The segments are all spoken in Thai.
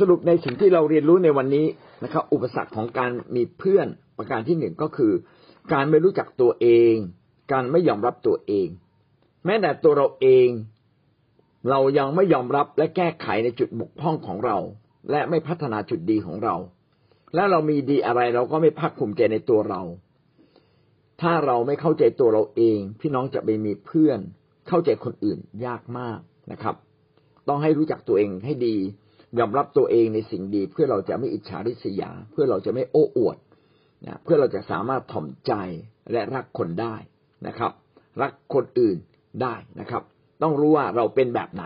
สรุปในสิ่งที่เราเรียนรู้ในวันนี้นะครับ อุปสรรคของการมีเพื่อนประการที่หนึ่งก็คือ การไม่รู้จักตัวเอง การไม่ยอมรับตัวเอง แม้แต่ตัวเราเอง เรายังไม่ยอมรับและแก้ไขในจุดบกพร่องของเรา และไม่พัฒนาจุดดีของเรา และเรามีดีอะไรเราก็ไม่ภาคภูมิใจในตัวเรา ถ้าเราไม่เข้าใจตัวเราเอง พี่น้องจะไปมีเพื่อน เข้าใจคนอื่นยากมากนะครับ ต้องให้รู้จักตัวเองให้ดี ยอมรับตัวเองในสิ่งดี เพื่อเราจะไม่อิจฉาริษยา เพื่อเราจะไม่โอ้อวดนะเพื่อเราจะสามารถถ่อมใจและรักคนได้นะครับ รักคนอื่นได้นะครับ ต้องรู้ว่าเราเป็นแบบไหน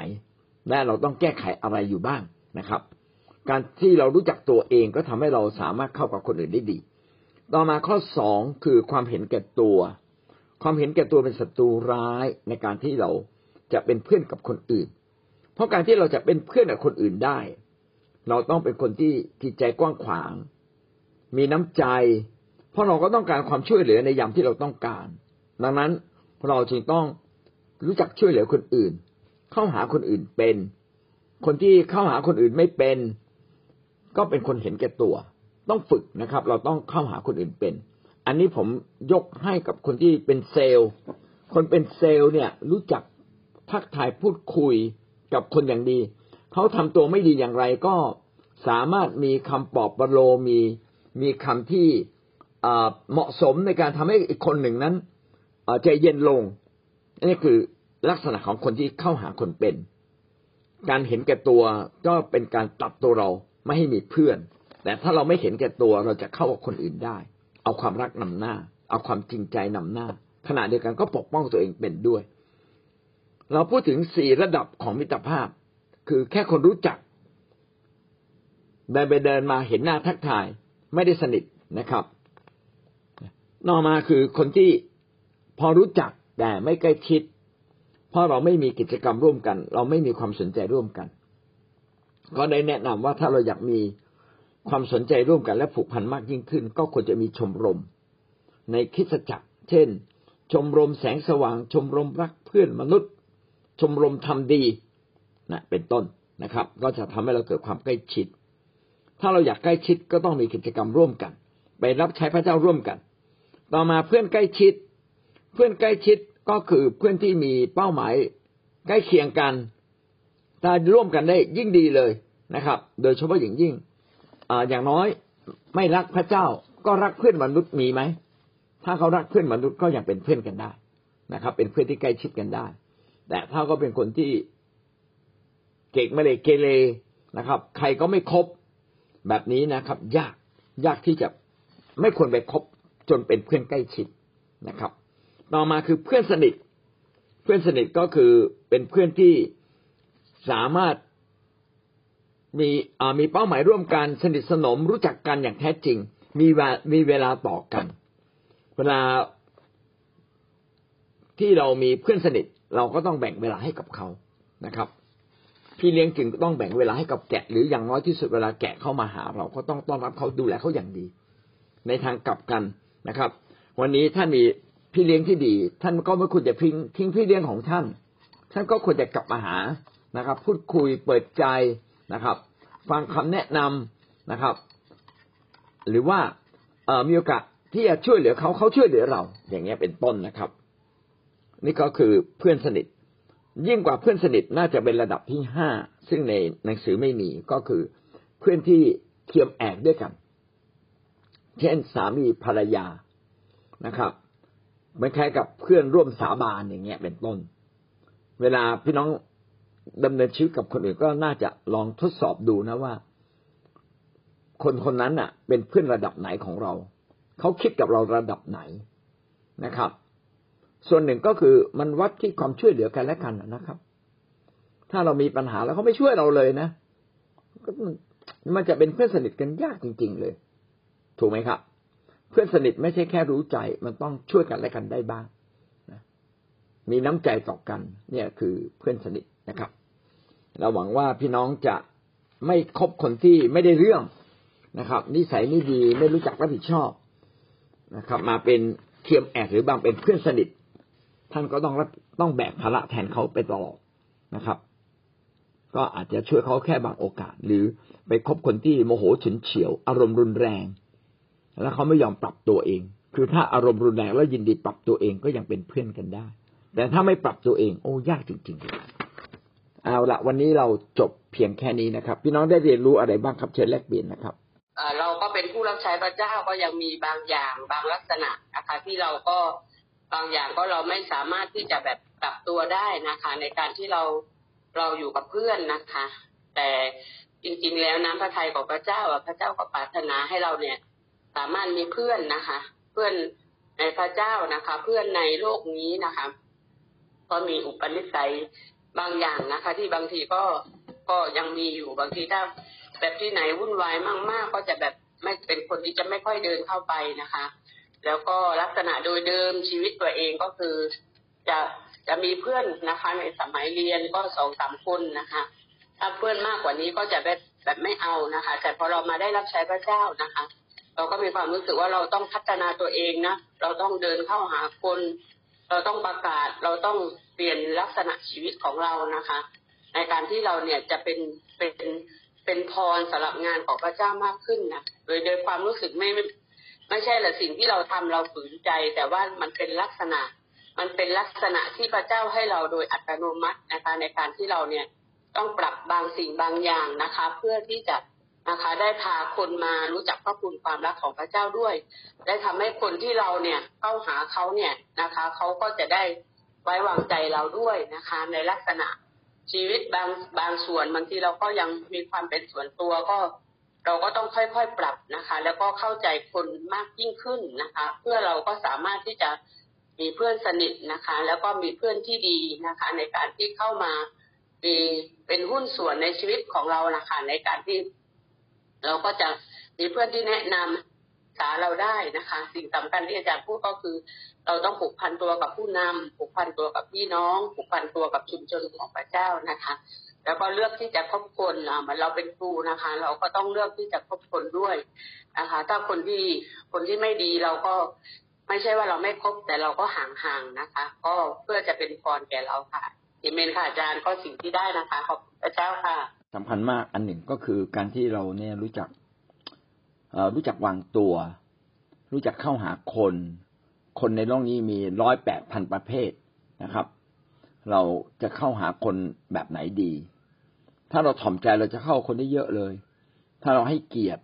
และเราต้องแก้ไขอะไรอยู่บ้างนะครับ การที่เรารู้จักตัวเองก็ทำให้เราสามารถเข้ากับคนอื่นได้ดี ต่อมาข้อสองคือความเห็นแก่ตัว ความเห็นแก่ตัวเป็นศัตรูร้ายในการที่เราจะเป็นเพื่อนกับคนอื่น เพราะการที่เราจะเป็นเพื่อนกับคนอื่นได้ เราต้องเป็นคนที่จิตใจกว้างขวาง มีน้ำใจ เพราะเราก็ต้องการความช่วยเหลือในยามที่เราต้องการ ดังนั้นเราจึงต้องรู้จักช่วยเหลือคนอื่น เข้าหาคนอื่นเป็น คนที่เข้าหาคนอื่นไม่เป็น ก็เป็นคนเห็นแก่ตัว ต้องฝึกนะครับ เราต้องเข้าหาคนอื่นเป็น อันนี้ผมยกให้กับคนที่เป็นเซลล์ คนเป็นเซลล์เนี่ยรู้จักทักทายพูดคุย กับคนอย่างดี เขาทำตัวไม่ดีอย่างไรก็สามารถมีคำปลอบประโลมมีมีคำที่เหมาะสมในการทำให้อีกคนหนึ่งนั้นใจเย็นลงนี่คือลักษณะของคนที่เข้าหาคนเป็น การเห็นแก่ตัวก็เป็นการตัดตัวเราไม่ให้มีเพื่อน แต่ถ้าเราไม่เห็นแก่ตัวเราจะเข้ากับคนอื่นได้ เอาความรักนำหน้า เอาความจริงใจนำหน้าขณะเดียวกันก็ปกป้องตัวเองเป็นด้วย เราพูดถึงสี่ระดับของมิตรภาพ คือแค่คนรู้จักเดินไปเดินมาเห็นหน้าทักทายไม่ได้สนิทนะครับนอกมาคือคนที่พอรู้จักแต่ไม่ใกล้ชิด เพราะเราไม่มีกิจกรรมร่วมกัน เราไม่มีความสนใจร่วมกัน ก็ได้แนะนำว่าถ้าเราอยากมีความสนใจร่วมกันและผูกพันมากยิ่งขึ้น ก็ควรจะมีชมรม ในคิดจักร เช่น ชมรมแสงสว่าง ชมรมรักเพื่อนมนุษย์ ชมรมทำดีนะเป็นต้นนะครับ ก็จะทำให้เราเกิดความใกล้ชิด ถ้าเราอยากใกล้ชิดก็ต้องมีกิจกรรมร่วมกัน ไปรับใช้พระเจ้าร่วมกัน ต่อมาเพื่อนใกล้ชิด เพื่อนใกล้ชิดก็คือเพื่อนที่มีเป้าหมายใกล้เคียงกันถ้าร่วมกันได้ยิ่งดีเลยนะครับ โดยเฉพาะอย่างยิ่งออย่างน้อยไม่รักพระเจ้าก็รักเพื่อนมนุษย์มีไหม ถ้าเขารักเพื่อนมนุษย์ก็ยังเป็นเพื่อนกันได้นะครับ เป็นเพื่อนที่ใกล้ชิดกันได้ แต่ถ้าก็เป็นคนที่เก่งไม่เลยเกเรนะครับ ใครก็ไม่คบแบบนี้นะครับ ยากยากที่จะไม่ควรไปคบจนเป็นเพื่อนใกล้ชิดนะครับ ต่อมาคือเพื่อนสนิท เพื่อนสนิทก็คือเป็นเพื่อนที่สามารถมีมีเป้าหมายร่วมกันสนิทสนมรู้จักกันอย่างแท้จริง มีมีเวลาต่อกัน เวลาที่เรามีเพื่อนสนิท เราก็ต้องแบ่งเวลาให้กับเขานะครับ พี่เลี้ยงจึงต้องแบ่งเวลาให้กับแกะ หรืออย่างน้อยที่สุดเวลาแกะเข้ามาหา เราก็ต้องต้อนรับเขาดูแลเขาอย่างดี ในทางกลับกันนะครับ วันนี้ท่านมีพี่เลี้ยงที่ดี ท่านก็ไม่ควรจะทิ้งทิ้งพี่เลี้ยงของท่าน ท่านก็ควรจะกลับมาหานะครับ พูดคุยเปิดใจนะครับ ฟังคำแนะนำนะครับ หรือว่ามีโอกาสที่จะช่วยเหลือเขาเขาช่วยเหลือเรา อย่างเงี้ยเป็นต้นนะครับ นี่ก็คือเพื่อนสนิท ยิ่งกว่าเพื่อนสนิทน่าจะเป็นระดับที่ห้าซึ่งในหนังสือไม่มีก็คือเพื่อนที่เทียมแอกด้วยกัน เช่นสามีภรรยานะครับมันคล้ายกับเพื่อนร่วมสาบานอย่างเงี้ยเป็นต้น เวลาพี่น้องดำเนินชีวิตกับคนอื่นก็น่าจะลองทดสอบดูนะว่า คนคนนั้นอะ เป็นเพื่อนระดับไหนของเรา เขาคิดกับเราระดับไหนนะครับ ส่วนหนึ่งก็คือมันวัดที่ความช่วยเหลือกันและกันนะครับ ถ้าเรามีปัญหาแล้วเขาไม่ช่วยเราเลยนะมันจะเป็นเพื่อนสนิทกันยากจริง ๆ เลย ถูกไหมครับ เพื่อนสนิทไม่ใช่แค่รู้ใจ มันต้องช่วยกันและกันได้บ้างนะมีน้ำใจต่อกัน เนี่ยคือเพื่อนสนิทนะครับ เราหวังว่าพี่น้องจะไม่คบคนที่ไม่ได้เรื่องนะครับ นิสัยไม่ดีไม่รู้จักรับผิดชอบนะครับ มาเป็นเทียมแอกหรือบางเป็นเพื่อนสนิท ท่านก็ต้องรับต้องแบกภาระแทนเขาไปตลอดนะครับ ก็อาจจะช่วยเขาแค่บางโอกาส หรือไปคบคนที่โมโหฉุนเฉียว อารมณ์รุนแรง แล้วเขาไม่ยอมปรับตัวเอง คือถ้าอารมณ์รุนแรงแล้วยินดีปรับตัวเองก็ยังเป็นเพื่อนกันได้ แต่ถ้าไม่ปรับตัวเอง โอ้ยากจริงๆเอาละวันนี้เราจบเพียงแค่นี้นะครับ พี่น้องได้เรียนรู้อะไรบ้างครับเชิญแลกเปลี่ยนนะครับเราก็เป็นผู้รับใช้พระเจ้าก็ยังมีบางอย่างบางลักษณะนะคะที่เราก็ บางอย่างก็เราไม่สามารถที่จะแบบปรับตัวได้นะคะ ในการที่เราเราอยู่กับเพื่อนนะคะ แต่จริงๆแล้วน้ำพระทัยของพระเจ้าพระเจ้าก็ปรารถนาให้เราเนี่ยสามารถมีเพื่อนนะคะ เพื่อนในพระเจ้านะคะ เพื่อนในโลกนี้นะคะก็มีอุปนิสัยบางอย่างนะคะ ที่บางทีก็ก็ยังมีอยู่บางทีถ้าแบบที่ไหนวุ่นวายมากๆ ก็จะแบบไม่เป็นคนที่จะไม่ค่อยเดินเข้าไปนะคะ แล้วก็ลักษณะโดยเดิมชีวิตตัวเองก็คือจะจะมีเพื่อนนะคะ ในสมัยเรียนก็สองสามคนนะคะ ถ้าเพื่อนมากกว่านี้ก็จะแบบแบบไม่เอานะคะ แต่พอเรามาได้รับใช้พระเจ้านะคะ เราก็มีความรู้สึกว่าเราต้องพัฒนาตัวเองนะเราต้องเดินเข้าหาคน เราต้องประกาศเราต้องเปลี่ยนลักษณะชีวิตของเรานะคะ ในการที่เราเนี่ยจะเป็นเป็นเป็นพรสำหรับงานของพระเจ้ามากขึ้นนะโดยโดยความรู้สึกไม่ ไม่ไม่ใช่ละสิ่งที่เราทำเราฝืนใจ แต่ว่ามันเป็นลักษณะ มันเป็นลักษณะที่พระเจ้าให้เราโดยอัตโนมัตินะคะ ในการที่เราเนี่ยต้องปรับบางสิ่งบางอย่างนะคะ เพื่อที่จะนะคะ ได้พาคนมารู้จักพระคุณความรักของพระเจ้าด้วย ได้ทำให้คนที่เราเนี่ยเข้าหาเขาเนี่ยนะคะเขาก็จะได้ไว้วางใจเราด้วยนะคะ ในลักษณะชีวิตบางบางส่วนบางทีเราก็ยังมีความเป็นส่วนตัวก็ เราก็ต้องค่อยๆปรับนะคะ แล้วก็เข้าใจคนมากยิ่งขึ้นนะคะ เพื่อเราก็สามารถที่จะมีเพื่อนสนิทนะคะ แล้วก็มีเพื่อนที่ดีนะคะ ในการที่เข้ามามีเป็นหุ้นส่วนในชีวิตของเรานะคะในการที่ เราก็จะมีเพื่อนที่แนะนำสาเราได้นะคะ สิ่งสำคัญที่อาจารย์พูดก็คือ เราต้องผูกพันตัวกับผู้นำผูกพันตัวกับพี่น้องผูกพันตัวกับชุมชนของพระเจ้านะคะ แล้วก็เลือกที่จะคบคนเหมือนเราเป็นครูนะคะ เราก็ต้องเลือกที่จะคบคนด้วยนะคะ ถ้าคนที่คนที่ไม่ดีเราก็ไม่ใช่ว่าเราไม่คบแต่เราก็ห่างๆนะคะ ก็เพื่อจะเป็นพรแก่เราค่ะเอเมนค่ะอาจารย์ก็สิ่งที่ได้นะคะขอบพระเจ้าค่ะสำคัญมากอันหนึ่งก็คือการที่เราเนี่ยรู้จักรู้จักวางตัว รู้จักเข้าหาคน คนในโลกนี้มีร้อยแปดพันประเภทนะครับ เราจะเข้าหาคนแบบไหนดี ถ้าเราถ่อมใจเราจะเข้าคนได้เยอะเลย ถ้าเราให้เกียรติ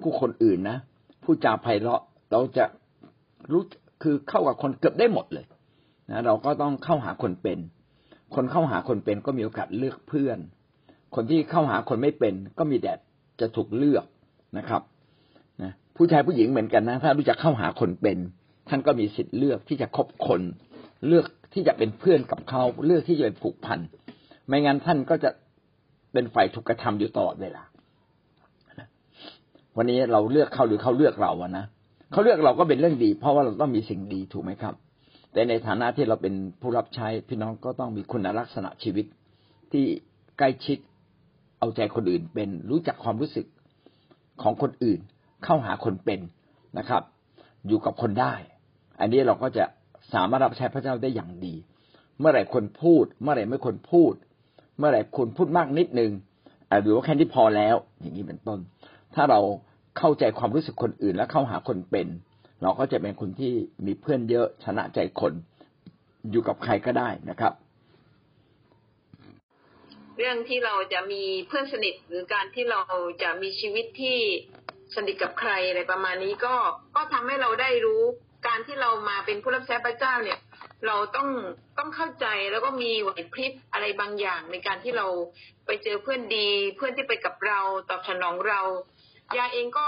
ผู้คนอื่นนะผู้จาไพเราะเราจะรู้คือเข้ากับคนเกือบได้หมดเลยนะเราก็ต้องเข้าหาคนเป็น คนเข้าหาคนเป็นก็มีโอกาสเลือกเพื่อน คนที่เข้าหาคนไม่เป็น ก็มีแต่จะถูกเลือกนะครับนะผู้ชายผู้หญิงเหมือนกันนะ ถ้ารู้จักเข้าหาคนเป็น ท่านก็มีสิทธิ์เลือกที่จะคบคน เลือกที่จะเป็นเพื่อนกับเขาเลือกที่จะเป็นผูกพันไม่งั้นท่านก็จะ เป็นฝ่ายถูกกระทำอยู่ตลอดเวลาวันนี้เราเลือกเขาหรือเขาเลือกเราอะนะเขาเลือกเราก็เป็นเรื่องดี เพราะว่าเราต้องมีสิ่งดีถูกไหมครับ แต่ในฐานะที่เราเป็นผู้รับใช้พี่น้องก็ต้องมีคุณลักษณะชีวิตที่ใกล้ชิดเอาใจคนอื่นเป็นรู้จักความรู้สึกของคนอื่น เข้าหาคนเป็นนะครับ อยู่กับคนได้ อันนี้เราก็จะสามารถรับใช้พระเจ้าได้อย่างดี เมื่อไหร่คนพูด เมื่อไหร่ไม่คนพูด เมื่อไหร่คุณพูดมากนิดนึงหรือว่าแค่นี้พอแล้ว อย่างนี้เป็นต้น ถ้าเราเข้าใจความรู้สึกคนอื่น และเข้าหาคนเป็น เราก็จะเป็นคนที่มีเพื่อนเยอะชนะใจคนอยู่กับใครก็ได้นะครับ เรื่องที่เราจะมีเพื่อนสนิทหรือการที่เราจะมีชีวิตที่สนิทกับใครอะไรประมาณนี้ก็ก็ทำให้เราได้รู้การที่เรามาเป็นผู้รับใช้พระเจ้าเนี่ย เราต้องต้องเข้าใจแล้วก็มีไหวพริบอะไรบางอย่างในการที่เราไปเจอเพื่อนดี เพื่อนที่ไปกับเราตอบสนองเรายาเองก็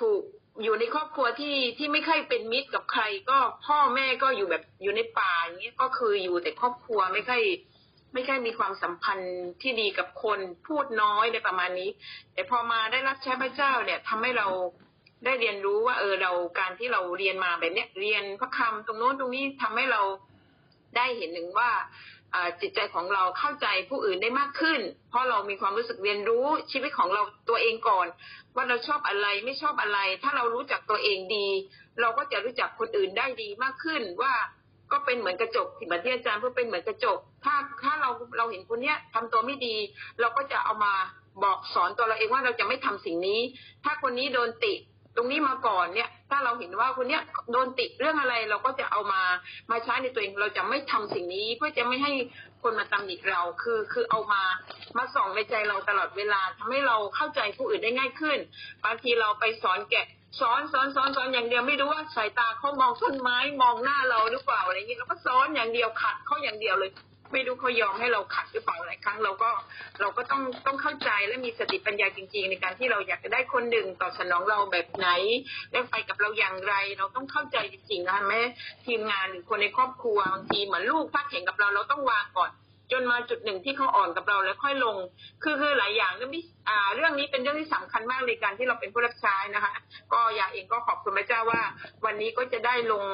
ถูกอยู่ในครอบครัวที่ที่ไม่ค่อยเป็นมิตรกับใคร ก็พ่อแม่ก็อยู่แบบอยู่ในป่าอย่างเงี้ยก็คืออยู่แต่ครอบครัวไม่ค่อยไม่ค่อยมีความสัมพันธ์ที่ดีกับคนพูดน้อยในประมาณนี้ แต่พอมาได้รับใช้พระเจ้าเนี่ยทำให้เรา ได้เรียนรู้ว่าเออเราการที่เราเรียนมาแบบเนี้ยเรียนพระคำตรงโน้นตรงนี้ทำให้เราได้เห็นหนึ่งว่าจิตใจของเราเข้าใจผู้อื่นได้มากขึ้น เพราะเรามีความรู้สึกเรียนรู้ชีวิตของเราตัวเองก่อน ว่าเราชอบอะไรไม่ชอบอะไร ถ้าเรารู้จักตัวเองดี เราก็จะรู้จักคนอื่นได้ดีมากขึ้นว่าก็เป็นเหมือนกระจกที่บัตที่อาจารย์พูดเป็นเหมือนกระจก ถ้าถ้าเราเราเห็นคนเนี้ยทำตัวไม่ดี เราก็จะเอามาบอกสอนตัวเราเองว่าเราจะไม่ทำสิ่งนี้ ถ้าคนนี้โดนติ ตรงนี้มาก่อนเนี่ย ถ้าเราเห็นว่าคนเนี้ยโดนติเรื่องอะไรเราก็จะเอามามาใช้ในตัวเองเราจะไม่ทำสิ่งนี้เพื่อจะไม่ให้คนมาตำหนิเราคือคือเอามามาส่องในใจเราตลอดเวลาทำให้เราเข้าใจผู้อื่นได้ง่ายขึ้นบางทีเราไปสอนแกะสอนสอนสอนสอนอย่างเดียวไม่รู้ว่าสายตาเขามองต้นไม้มองหน้าเราหรือเปล่าอะไรอย่างนี้เราก็สอนอย่างเดียวขัดเขาอย่างเดียวเลย ไม่รู้เขายอมให้เราขัดหรือเปล่าหลายครั้งเราก็เราก็ต้องต้องเข้าใจและมีสติปัญญาจริง ๆ ในการที่เราอยากจะได้คนหนึ่งตอบสนองเราแบบไหนและไปกับเราอย่างไร เราต้องเข้าใจจริงๆนะคะแม่ทีมงานหรือคนในครอบครัวบางทีเหมือนลูกพักแข่งกับเราเราต้องวางก่อน จนมาจุดหนึ่งที่เขาอ่อนกับเราแล้วค่อยลง คือคือหลายอย่างเรื่องอ่าเรื่องนี้เป็นเรื่องที่สำคัญมากในการที่เราเป็นผู้รับใช้นะคะ ก็อยากเองก็ขอบคุณพระเจ้าว่า วันนี้ก็จะได้ลง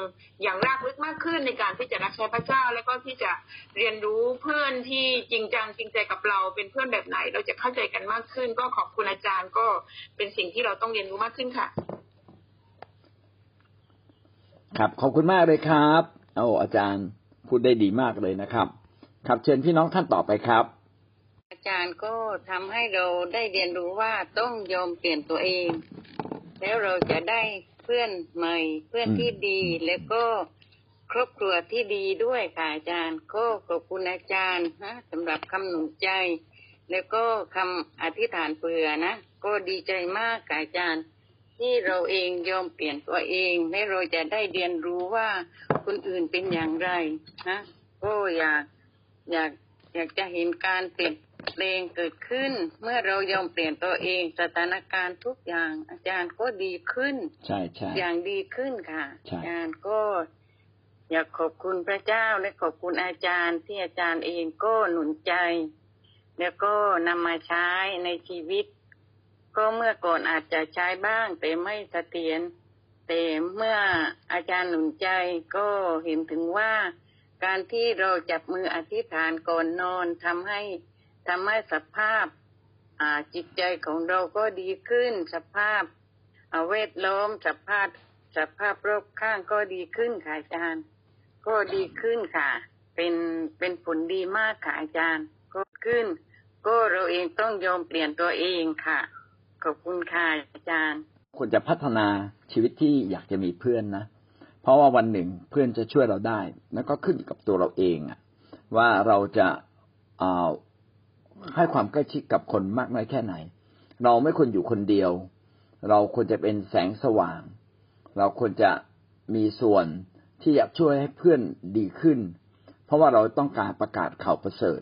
อย่างรากลึกมากขึ้นในการที่จะรับใช้พระเจ้า แล้วก็ที่จะเรียนรู้เพื่อนที่จริงจังจริงใจกับเราเป็นเพื่อนแบบไหน เราจะเข้าใจกันมากขึ้น ก็ขอบคุณอาจารย์ก็เป็นสิ่งที่เราต้องเรียนรู้มากขึ้นค่ะ ครับขอบคุณมากเลยครับโอ้อาจารย์พูดได้ดีมากเลยนะครับ ครับเชิญพี่น้องท่านต่อไปครับ อาจารย์ก็ทำให้เราได้เรียนรู้ว่าต้องยอมเปลี่ยนตัวเอง แล้วเราจะได้เพื่อนใหม่ เพื่อนอืมที่ดี แล้วก็ครอบครัวที่ดีด้วยค่ะอาจารย์ ก็ขอบคุณอาจารย์นะสำหรับคำหนุนใจ แล้วก็คำอธิษฐานเผื่อนะก็ดีใจมากค่ะอาจารย์ ที่เราเองยอมเปลี่ยนตัวเองและเราจะได้เรียนรู้ว่าคนอื่นเป็นอย่างไรนะก็อยาก อยากอยากจะเห็นการเปลี่ยนแปลงเกิดขึ้น เมื่อเรายอมเปลี่ยนตัวเองสถานการณ์ทุกอย่างอาจารย์ก็ดีขึ้น ใช่ใช่อย่างดีขึ้นค่ะใช่อาจารย์ก็อยากขอบคุณพระเจ้าและขอบคุณอาจารย์ที่อาจารย์เองก็หนุนใจ แล้วก็นำมาใช้ในชีวิต ก็เมื่อก่อนอาจจะใช้บ้าง แต่ไม่เสถียรแต่เมื่ออาจารย์หนุนใจก็เห็นถึงว่า การที่เราจับมืออธิษฐานก่อนนอนทำให้ทำให้สภาพอ่าจิตใจของเราก็ดีขึ้น สภาพเวทล้อมสภาพสภาพรอบข้างก็ดีขึ้นค่ะอาจารย์ ก็ดีขึ้นค่ะ เป็นเป็นผลดีมากค่ะอาจารย์ ก็ขึ้น ก็เราเองต้องยอมเปลี่ยนตัวเองค่ะ ขอบคุณค่ะอาจารย์ควรจะพัฒนาชีวิตที่อยากจะมีเพื่อนนะ เพราะว่าวันหนึ่งเพื่อนจะช่วยเราได้ แล้วก็ขึ้นอยู่กับตัวเราเองอะว่าเราจะเอาให้ความใกล้ชิดกับคนมากน้อยแค่ไหน เราไม่ควรอยู่คนเดียว เราควรจะเป็นแสงสว่าง เราควรจะมีส่วนที่อยากช่วยให้เพื่อนดีขึ้น เพราะว่าเราต้องการประกาศข่าวประเสริฐ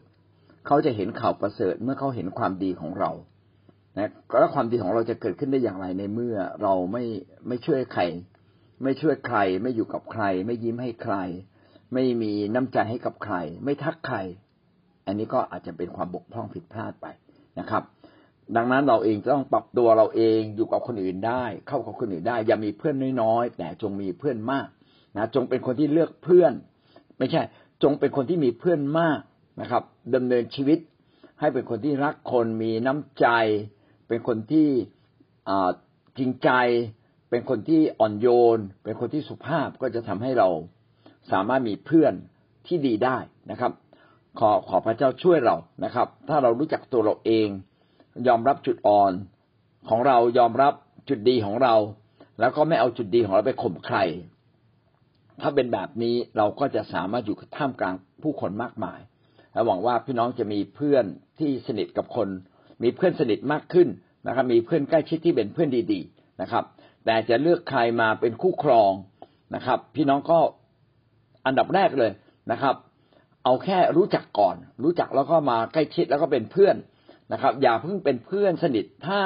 เขาจะเห็นข่าวประเสริฐเมื่อเขาเห็นความดีของเรานะแล้วความดีของเราจะเกิดขึ้นได้อย่างไรในเมื่อเราไม่ไม่ช่วยใคร ไม่ช่วยใคร ไม่อยู่กับใคร ไม่ยิ้มให้ใคร ไม่มีน้ำใจให้กับใคร ไม่ทักใคร อันนี้ก็อาจจะเป็นความบกพร่องผิดพลาดไปนะครับ ดังนั้นเราเองต้องปรับตัวเราเองอยู่กับคนอื่นได้ เข้ากับคนอื่นได้ อย่ามีเพื่อนน้อยๆแต่จงมีเพื่อนมากนะจงเป็นคนที่เลือกเพื่อน ไม่ใช่ จงเป็นคนที่มีเพื่อนมากนะครับดำเนินชีวิต ให้เป็นคนที่รักคนมีน้ำใจ เป็นคนที่จริงใจ เป็นคนที่อ่อนโยน เป็นคนที่สุภาพก็จะทำให้เราสามารถมีเพื่อนที่ดีได้นะครับ ขอขอพระเจ้าช่วยเรานะครับ ถ้าเรารู้จักตัวเราเอง ยอมรับจุดอ่อนของเรายอมรับจุดดีของเรา แล้วก็ไม่เอาจุดดีของเราไปข่มใคร ถ้าเป็นแบบนี้เราก็จะสามารถอยู่ท่ามกลางผู้คนมากมายและหวังว่าพี่น้องจะมีเพื่อนที่สนิทกับคน มีเพื่อนสนิทมากขึ้นนะครับ มีเพื่อนใกล้ชิดที่เป็นเพื่อนดี ๆ นะครับ แต่จะเลือกใครมาเป็นคู่ครองนะครับ พี่น้องก็อันดับแรกเลยนะครับ เอาแค่รู้จักก่อน รู้จักแล้วก็มาใกล้ชิดแล้วก็เป็นเพื่อนนะครับ อย่าเพิ่งเป็นเพื่อนสนิทถ้า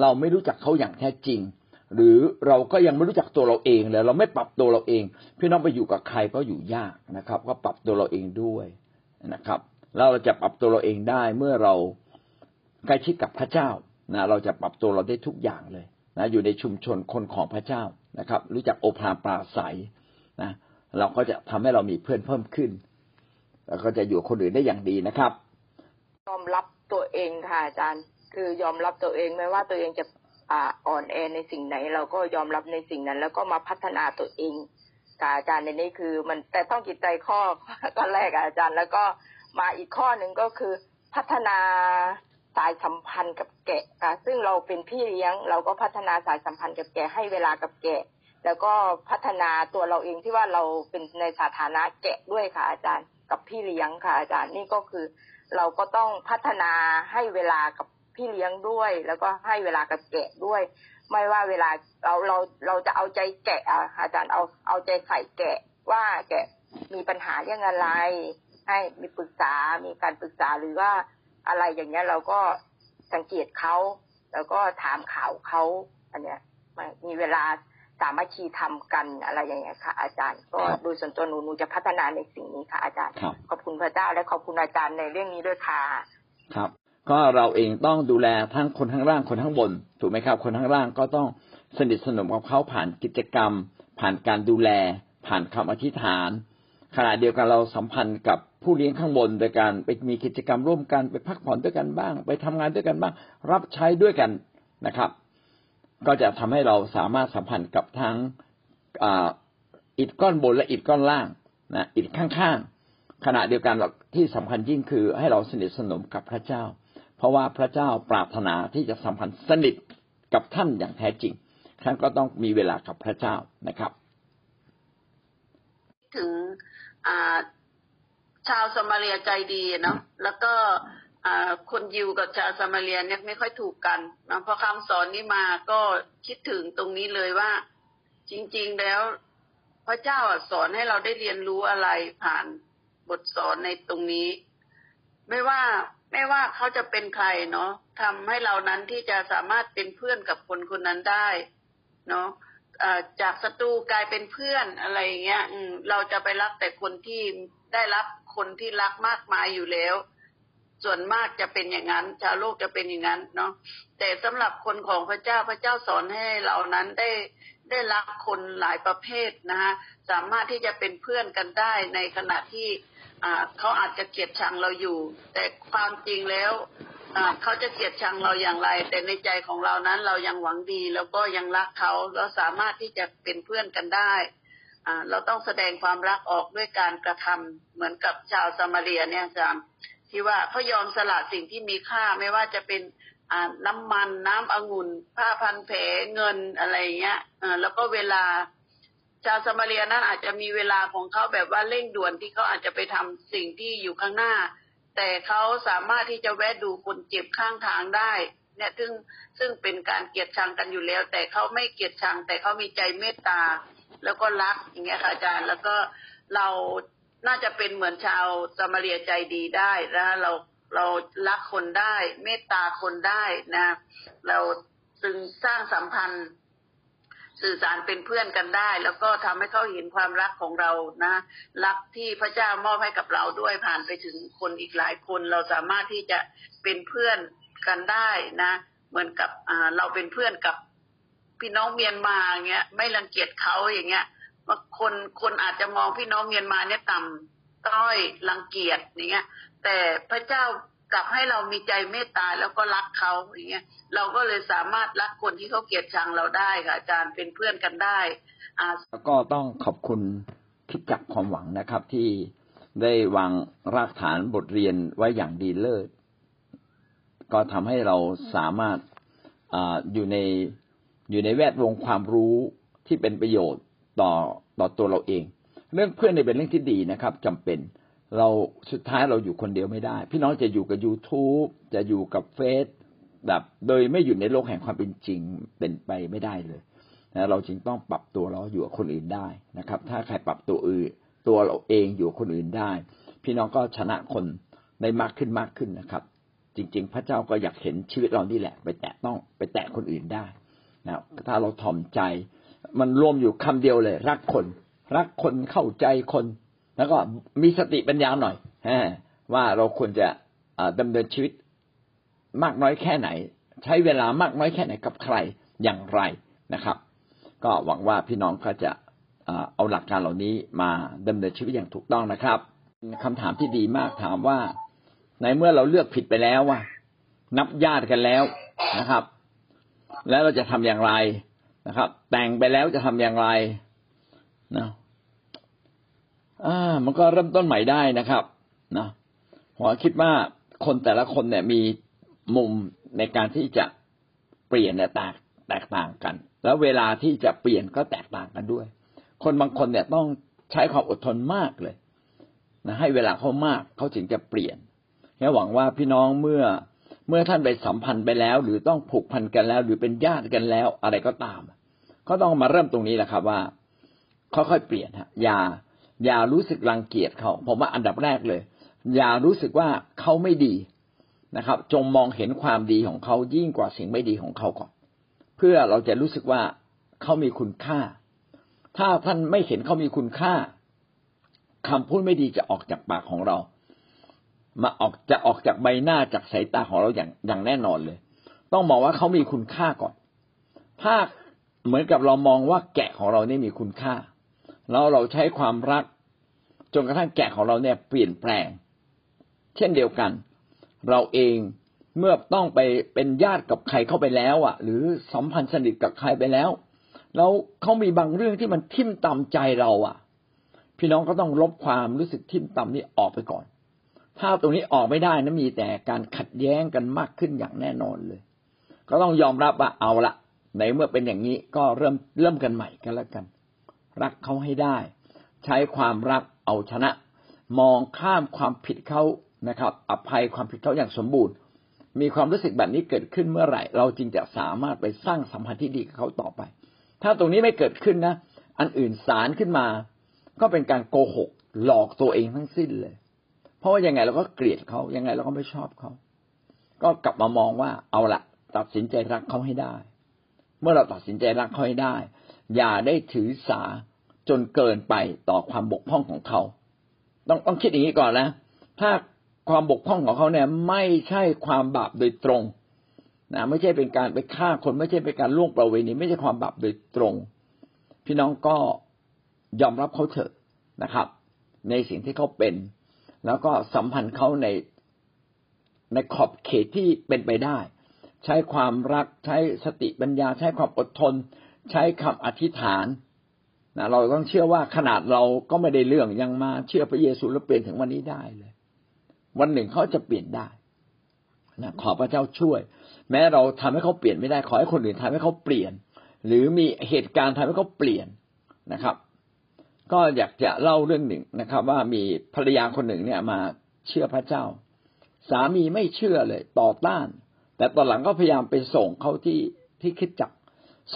เราไม่รู้จักเขาอย่างแท้จริง หรือเราก็ยังไม่รู้จักตัวเราเองเลยเราไม่ปรับตัวเราเอง พี่น้องไปอยู่กับใครก็อยู่ยากนะครับ ก็ปรับตัวเราเองด้วยนะครับเราจะปรับตัวเราเองได้เมื่อเราใกล้ชิดกับพระเจ้านะเราจะปรับตัวเราได้ทุกอย่างเลย นะอยู่ในชุมชนคนของพระเจ้านะครับ รู้จักโอภาปราศัยนะเราก็จะทำให้เรามีเพื่อนเพิ่มขึ้นแล้วก็จะอยู่คนอื่นได้อย่างดีนะครับ ยอมรับตัวเองค่ะอาจารย์ คือยอมรับตัวเองไม่ว่าตัวเองจะอ่าอ่อนแอในสิ่งไหน เราก็ยอมรับในสิ่งนั้น แล้วก็มาพัฒนาตัวเองค่ะอาจารย์ในนี้คือ มันแต่ต้องจิตใจข้อก็แรกอาจารย์ แล้วก็มาอีกข้อหนึ่งก็คือพัฒนา สายสัมพันธ์กับแกะค่ะซึ่งเราเป็นพี่เลี้ยง เราก็พัฒนาสายสัมพันธ์กับแกะให้เวลากับแกะ แล้วก็พัฒนาตัวเราเองที่ว่าเราเป็นในสถานะแกะด้วยค่ะอาจารย์ กับพี่เลี้ยงค่ะอาจารย์นี่ก็คือ เราก็ต้องพัฒนาให้เวลากับพี่เลี้ยงด้วย แล้วก็ให้เวลากับแกะด้วย ไม่ว่าเวลาเราเราเราจะเอาใจแกะอาจารย์เอาเอาใจใส่แกะว่าแกะมีปัญหาเรื่องอะไร ให้มีปรึกษา มีการปรึกษาหรือว่า อะไรอย่างเงี้ย เราก็สังเกตเขาแล้วก็ถามข่าวเขาอันเนี้ยมันมีเวลาสามัคคีทำกันอะไรอย่างเงี้ยค่ะ อาจารย์ ก็ครับโดยส่วนตัวหนูหนูจะพัฒนาในสิ่งนี้ค่ะ อาจารย์ครับขอบคุณพระเจ้าและขอบคุณอาจารย์ในเรื่องนี้ด้วยค่ะ ครับ ก็เราเองต้องดูแลทั้งคนข้างล่างคนข้างบน ถูกไหมครับ คนข้างล่างก็ต้องสนิทสนมกับเขาผ่านกิจกรรม ผ่านการดูแล ผ่านคำอธิษฐาน ขณะเดียวกันเราสัมพันธ์กับผู้เลี้ยงข้างบนโดยการไปมีกิจกรรมร่วมกันไปพักผ่อนด้วยกันบ้าง ไปทำงานด้วยกันบ้าง รับใช้ด้วยกันนะครับ ก็จะทำให้เราสามารถสัมพันธ์กับทั้งอิฐก้อนบนและอิฐก้อนล่างนะอิฐข้างๆขณะเดียวกันที่สำคัญยิ่งคือให้เราสนิทสนมกับพระเจ้า เพราะว่าพระเจ้าปรารถนาที่จะสัมพันธ์สนิทกับท่านอย่างแท้จริงท่านก็ต้องมีเวลากับพระเจ้านะครับ ถึงชาวสมาเรียใจดีเนาะแล้วก็คนยิวกับชาวสมาเรียเนี่ยไม่ค่อยถูกกันนะพอคำสอนนี้มาก็คิดถึงตรงนี้เลยว่า จริง ๆแล้ว พระเจ้าสอนให้เราได้เรียนรู้อะไรผ่านบทสอนในตรงนี้ ไม่ว่าไม่ว่าเขาจะเป็นใครเนาะทำให้เรานั้นที่จะสามารถเป็นเพื่อนกับคนคนนั้นได้ เนาะ จากศัตรูกลายเป็นเพื่อนอะไรเงี้ยอืเราจะไปรักแต่คนที่ได้รับคนที่รักมากมายอยู่แล้ว ส่วนมากจะเป็นอย่างนั้น ชาวโลกจะเป็นอย่างนั้นเนาะแต่สำหรับคนของพระเจ้าพระเจ้าสอนให้เรานั้นได้ได้รักคนหลายประเภทนะคะสามารถที่จะเป็นเพื่อนกันได้ในขณะที่เขาอาจจะเกลียดชังเราอยู่ แต่ความจริงแล้ว เขาจะเกลียดชังเราอย่างไร แต่ในใจของเรานั้นเรายังหวังดี แล้วก็ยังรักเขาเราสามารถที่จะเป็นเพื่อนกันได้เราต้องแสดงความรักออกด้วยการกระทำเหมือนกับชาวสมาเรียเนี่ยจามที่ว่าเขายอมสละสิ่งที่มีค่าไม่ว่าจะเป็นน้ำมันน้ำองุ่น ผ้าพันแผลเงินอะไรเงี้ยแล้วก็เวลาชาวสมาเรียนั้นอาจจะมีเวลาของเขาแบบว่าเร่งด่วนที่เขาอาจจะไปทำสิ่งที่อยู่ข้างหน้า แต่เขาสามารถที่จะแวะดูคนเจ็บข้างทางได้ เนี่ยซึ่งซึ่งเป็นการเกลียดชังกันอยู่แล้ว แต่เขาไม่เกลียดชัง แต่เขามีใจเมตตา แล้วก็รักอย่างเงี้ยค่ะอาจารย์ แล้วก็เราน่าจะเป็นเหมือนชาวสมาเรียใจดีได้นะเราเรารักคนได้ เมตตาคนได้นะ เราจึงสร้างสัมพันธ์ สื่อสารเป็นเพื่อนกันได้ แล้วก็ทำให้เขาเห็นความรักของเรานะ รักที่พระเจ้ามอบให้กับเราด้วยผ่านไปถึงคนอีกหลายคน เราสามารถที่จะเป็นเพื่อนกันได้นะ เหมือนกับเราเป็นเพื่อนกับพี่น้องเมียนมาอย่างเงี้ยไม่รังเกียจเขาอย่างเงี้ยว่าคนคนอาจจะมองพี่น้องเมียนมาเนี่ยต่ำต้อยรังเกียจอย่างเงี้ย แต่พระเจ้า กลับให้เรามีใจเมตตาแล้วก็รักเขาอย่างเงี้ยเราก็เลยสามารถรักคนที่เขาเกลียดชังเราได้ค่ะอาจารย์เป็นเพื่อนกันได้อาแล้วก็ต้องขอบคุณคิดจักความหวังนะครับ ที่ได้วางรากฐานบทเรียนไว้อย่างดีเลิศ ก็ทำให้เราสามารถออยู่ในอยู่ในแวดวงความรู้ที่เป็นประโยชน์ต่อต่อตัวเราเอง เรื่องเพื่อนในเป็นเรื่องที่ดีนะครับจำเป็น เราสุดท้ายเราอยู่คนเดียวไม่ได้ พี่น้องจะอยู่กับ YouTube จะอยู่กับเฟซแบบโดยไม่อยู่ในโลกแห่งความเป็นจริงเป็นไปไม่ได้เลยนะเราจึงต้องปรับตัวเราอยู่กับคนอื่นได้นะครับ ถ้าใครปรับตัวอื่นตัวเราเองอยู่กับคนอื่นได้ พี่น้องก็ชนะคนได้มากขึ้นมากขึ้นนะครับ จริง ๆ พระเจ้าก็อยากเห็นชีวิตเรานี่แหละ ไปแตะต้องไปแตะคนอื่นได้นะถ้าเราถ่อมใจ มันรวมอยู่คำเดียวเลย รักคน รักคนเข้าใจคน แล้วก็มีสติปัญญาหน่อยว่าเราควรจะอ่าดำเนินชีวิตมากน้อยแค่ไหน ใช้เวลามากน้อยแค่ไหนกับใครอย่างไรนะครับ ก็หวังว่าพี่น้องก็จะเอาหลักการเหล่านี้มาดำเนินชีวิตอย่างถูกต้องนะครับคำถามที่ดีมากถามว่าในเมื่อเราเลือกผิดไปแล้วว่านับญาติกันแล้วนะครับ แล้วเราจะทำอย่างไรนะครับ แต่งไปแล้วจะทำอย่างไรนะ อ่ามันก็เริ่มต้นใหม่ได้นะครับนะผมคิดว่าคนแต่ละคนเนี่ยมีมุมในการที่จะเปลี่ยนเนี่ยแตกแตกต่างกัน แล้วเวลาที่จะเปลี่ยนก็แตกต่างกันด้วย คนบางคนเนี่ยต้องใช้ความอดทนมากเลยนะให้เวลาเขามากเขาถึงจะเปลี่ยนแค่หวังว่าพี่น้องเมื่อเมื่อท่านไปสัมพันธ์ไปแล้ว หรือต้องผูกพันกันแล้ว หรือเป็นญาติกันแล้ว อะไรก็ตาม ก็ต้องมาเริ่มตรงนี้แหละครับว่าค่อยๆเปลี่ยนฮะอย่า อย่ารู้สึกรังเกียจเขาผมว่าอันดับแรกเลย อย่ารู้สึกว่าเขาไม่ดีนะครับ จงมองเห็นความดีของเขายิ่งกว่าสิ่งไม่ดีของเขาก่อน เพื่อเราจะรู้สึกว่าเขามีคุณค่า ถ้าท่านไม่เห็นเขามีคุณค่าคำพูดไม่ดีจะออกจากปากของเรา มาออกจะออกจากใบหน้าจากสายตาของเราอย่างอย่างแน่นอนเลย ต้องมองว่าเขามีคุณค่าก่อน ถ้าเหมือนกับเรามองว่าแกะของเรานี่มีคุณค่า แล้วเราใช้ความรักจนกระทั่งแกะของเราเนี่ยเปลี่ยนแปลง เช่นเดียวกัน เราเองเมื่อต้องไปเป็นญาติกับใครเข้าไปแล้วอะ หรือสัมพันธ์สนิทกับใครไปแล้ว แล้วเขามีบางเรื่องที่มันทิ่มตำใจเราอะ พี่น้องก็ต้องลบความรู้สึกทิ่มตำนี้ออกไปก่อน ถ้าตรงนี้ออกไม่ได้นะมีแต่การขัดแย้งกันมากขึ้นอย่างแน่นอนเลย ก็ต้องยอมรับว่าเอาละในเมื่อเป็นอย่างนี้ก็เริ่มเริ่มกันใหม่กันแล้วกัน รักเขาให้ได้ ใช้ความรักเอาชนะ มองข้ามความผิดเขานะครับ อภัยความผิดเขาอย่างสมบูรณ์ มีความรู้สึกแบบนี้เกิดขึ้นเมื่อไหร่ เราจึงจะสามารถไปสร้างสัมพันธ์ที่ดีกับเขาต่อไป ถ้าตรงนี้ไม่เกิดขึ้นนะ อันอื่นสารขึ้นมา ก็เป็นการโกหกหลอกตัวเองทั้งสิ้นเลย เพราะว่ายังไงเราก็เกลียดเขายังไงเราก็ไม่ชอบเขาก็กลับมามองว่าเอาละตัดสินใจรักเขาให้ได้ เมื่อเราตัดสินใจรักเขาให้ได้ อย่าได้ถือสาจนเกินไปต่อความบกพร่องของเขา ต้องต้องคิดอย่างนี้ก่อนนะถ้าความบกพร่องของเขาเนี่ยไม่ใช่ความบาปโดยตรงนะไม่ใช่เป็นการไปฆ่าคนไม่ใช่เป็นการล่วงประเวณีไม่ใช่ความบาปโดยตรง พี่น้องก็ยอมรับเขาเถอะนะครับ ในสิ่งที่เขาเป็น แล้วก็สัมพันธ์เขาในในขอบเขตที่เป็นไปได้ ใช้ความรักใช้สติปัญญา ใช้ความอดทน ใช้คำอธิษฐานนะเราต้องเชื่อว่าขนาดเราก็ไม่ได้เรื่องยังมาเชื่อพระเยซูแล้วเปลี่ยนถึงวันนี้ได้เลย วันหนึ่งเขาจะเปลี่ยนได้นะขอพระเจ้าช่วย แม้เราทำให้เขาเปลี่ยนไม่ได้ขอให้คนอื่นทำให้เขาเปลี่ยน หรือมีเหตุการณ์ทำให้เขาเปลี่ยนนะครับ ก็อยากจะเล่าเรื่องหนึ่งนะครับ ว่ามีภรรยาคนหนึ่งเนี่ยมาเชื่อพระเจ้า สามีไม่เชื่อเลยต่อต้าน แต่ตอนหลังก็พยายามไปส่งเขาที่ที่คิดจัก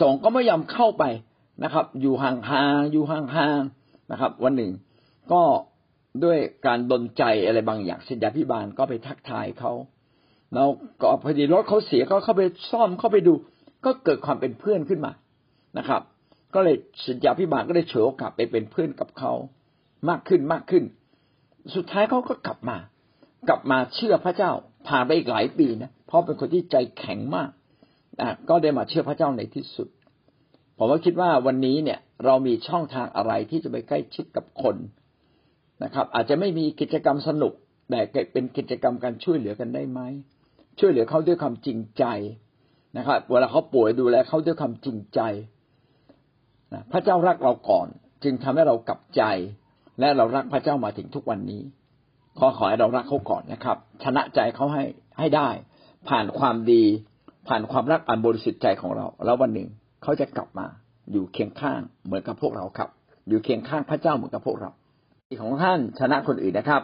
ส่งก็ไม่ยอมเข้าไปนะครับ อยู่ห่างๆอยู่ห่างๆนะครับ วันหนึ่งก็ด้วยการดนใจอะไรบางอย่างสิทธาพิบาลก็ไปทักทายเขาแล้วก็พอดีรถเขาเสียก็เข้าไปซ่อมเข้าไปดู ก็เกิดความเป็นเพื่อนขึ้นมานะครับ ก็เลยสิทธาพิบาลก็เลยเฉยโอกาสไปเป็นเพื่อนกับเขามากขึ้นมากขึ้น สุดท้ายเขาก็กลับมา กลับมาเชื่อพระเจ้าผ่านไปอีกหลายปีนะเพราะเป็นคนที่ใจแข็งมาก ก็ได้มาเชื่อพระเจ้าในที่สุด ผมว่าคิดว่าวันนี้เนี่ยเรามีช่องทางอะไรที่จะไปใกล้ชิดกับคนนะครับ อาจจะไม่มีกิจกรรมสนุกแต่เป็นกิจกรรมการช่วยเหลือกันได้ไหมช่วยเหลือเขาด้วยความจริงใจนะครับเวลาเขาป่วยดูแลเขาด้วยความจริงใจนะพระเจ้ารักเราก่อน จึงทำให้เรากลับใจ และเรารักพระเจ้ามาถึงทุกวันนี้ ขอขอให้เรารักเขาก่อนนะครับ ชนะใจเขาให้ให้ได้ ผ่านความดี ผ่านความรักอันบริสุทธิ์ใจของเรา แล้ววันหนึ่งเขาจะกลับมาอยู่เคียงข้างเหมือนกับพวกเราครับ อยู่เคียงข้างพระเจ้าเหมือนกับพวกเราของท่านชนะคนอื่นนะครับ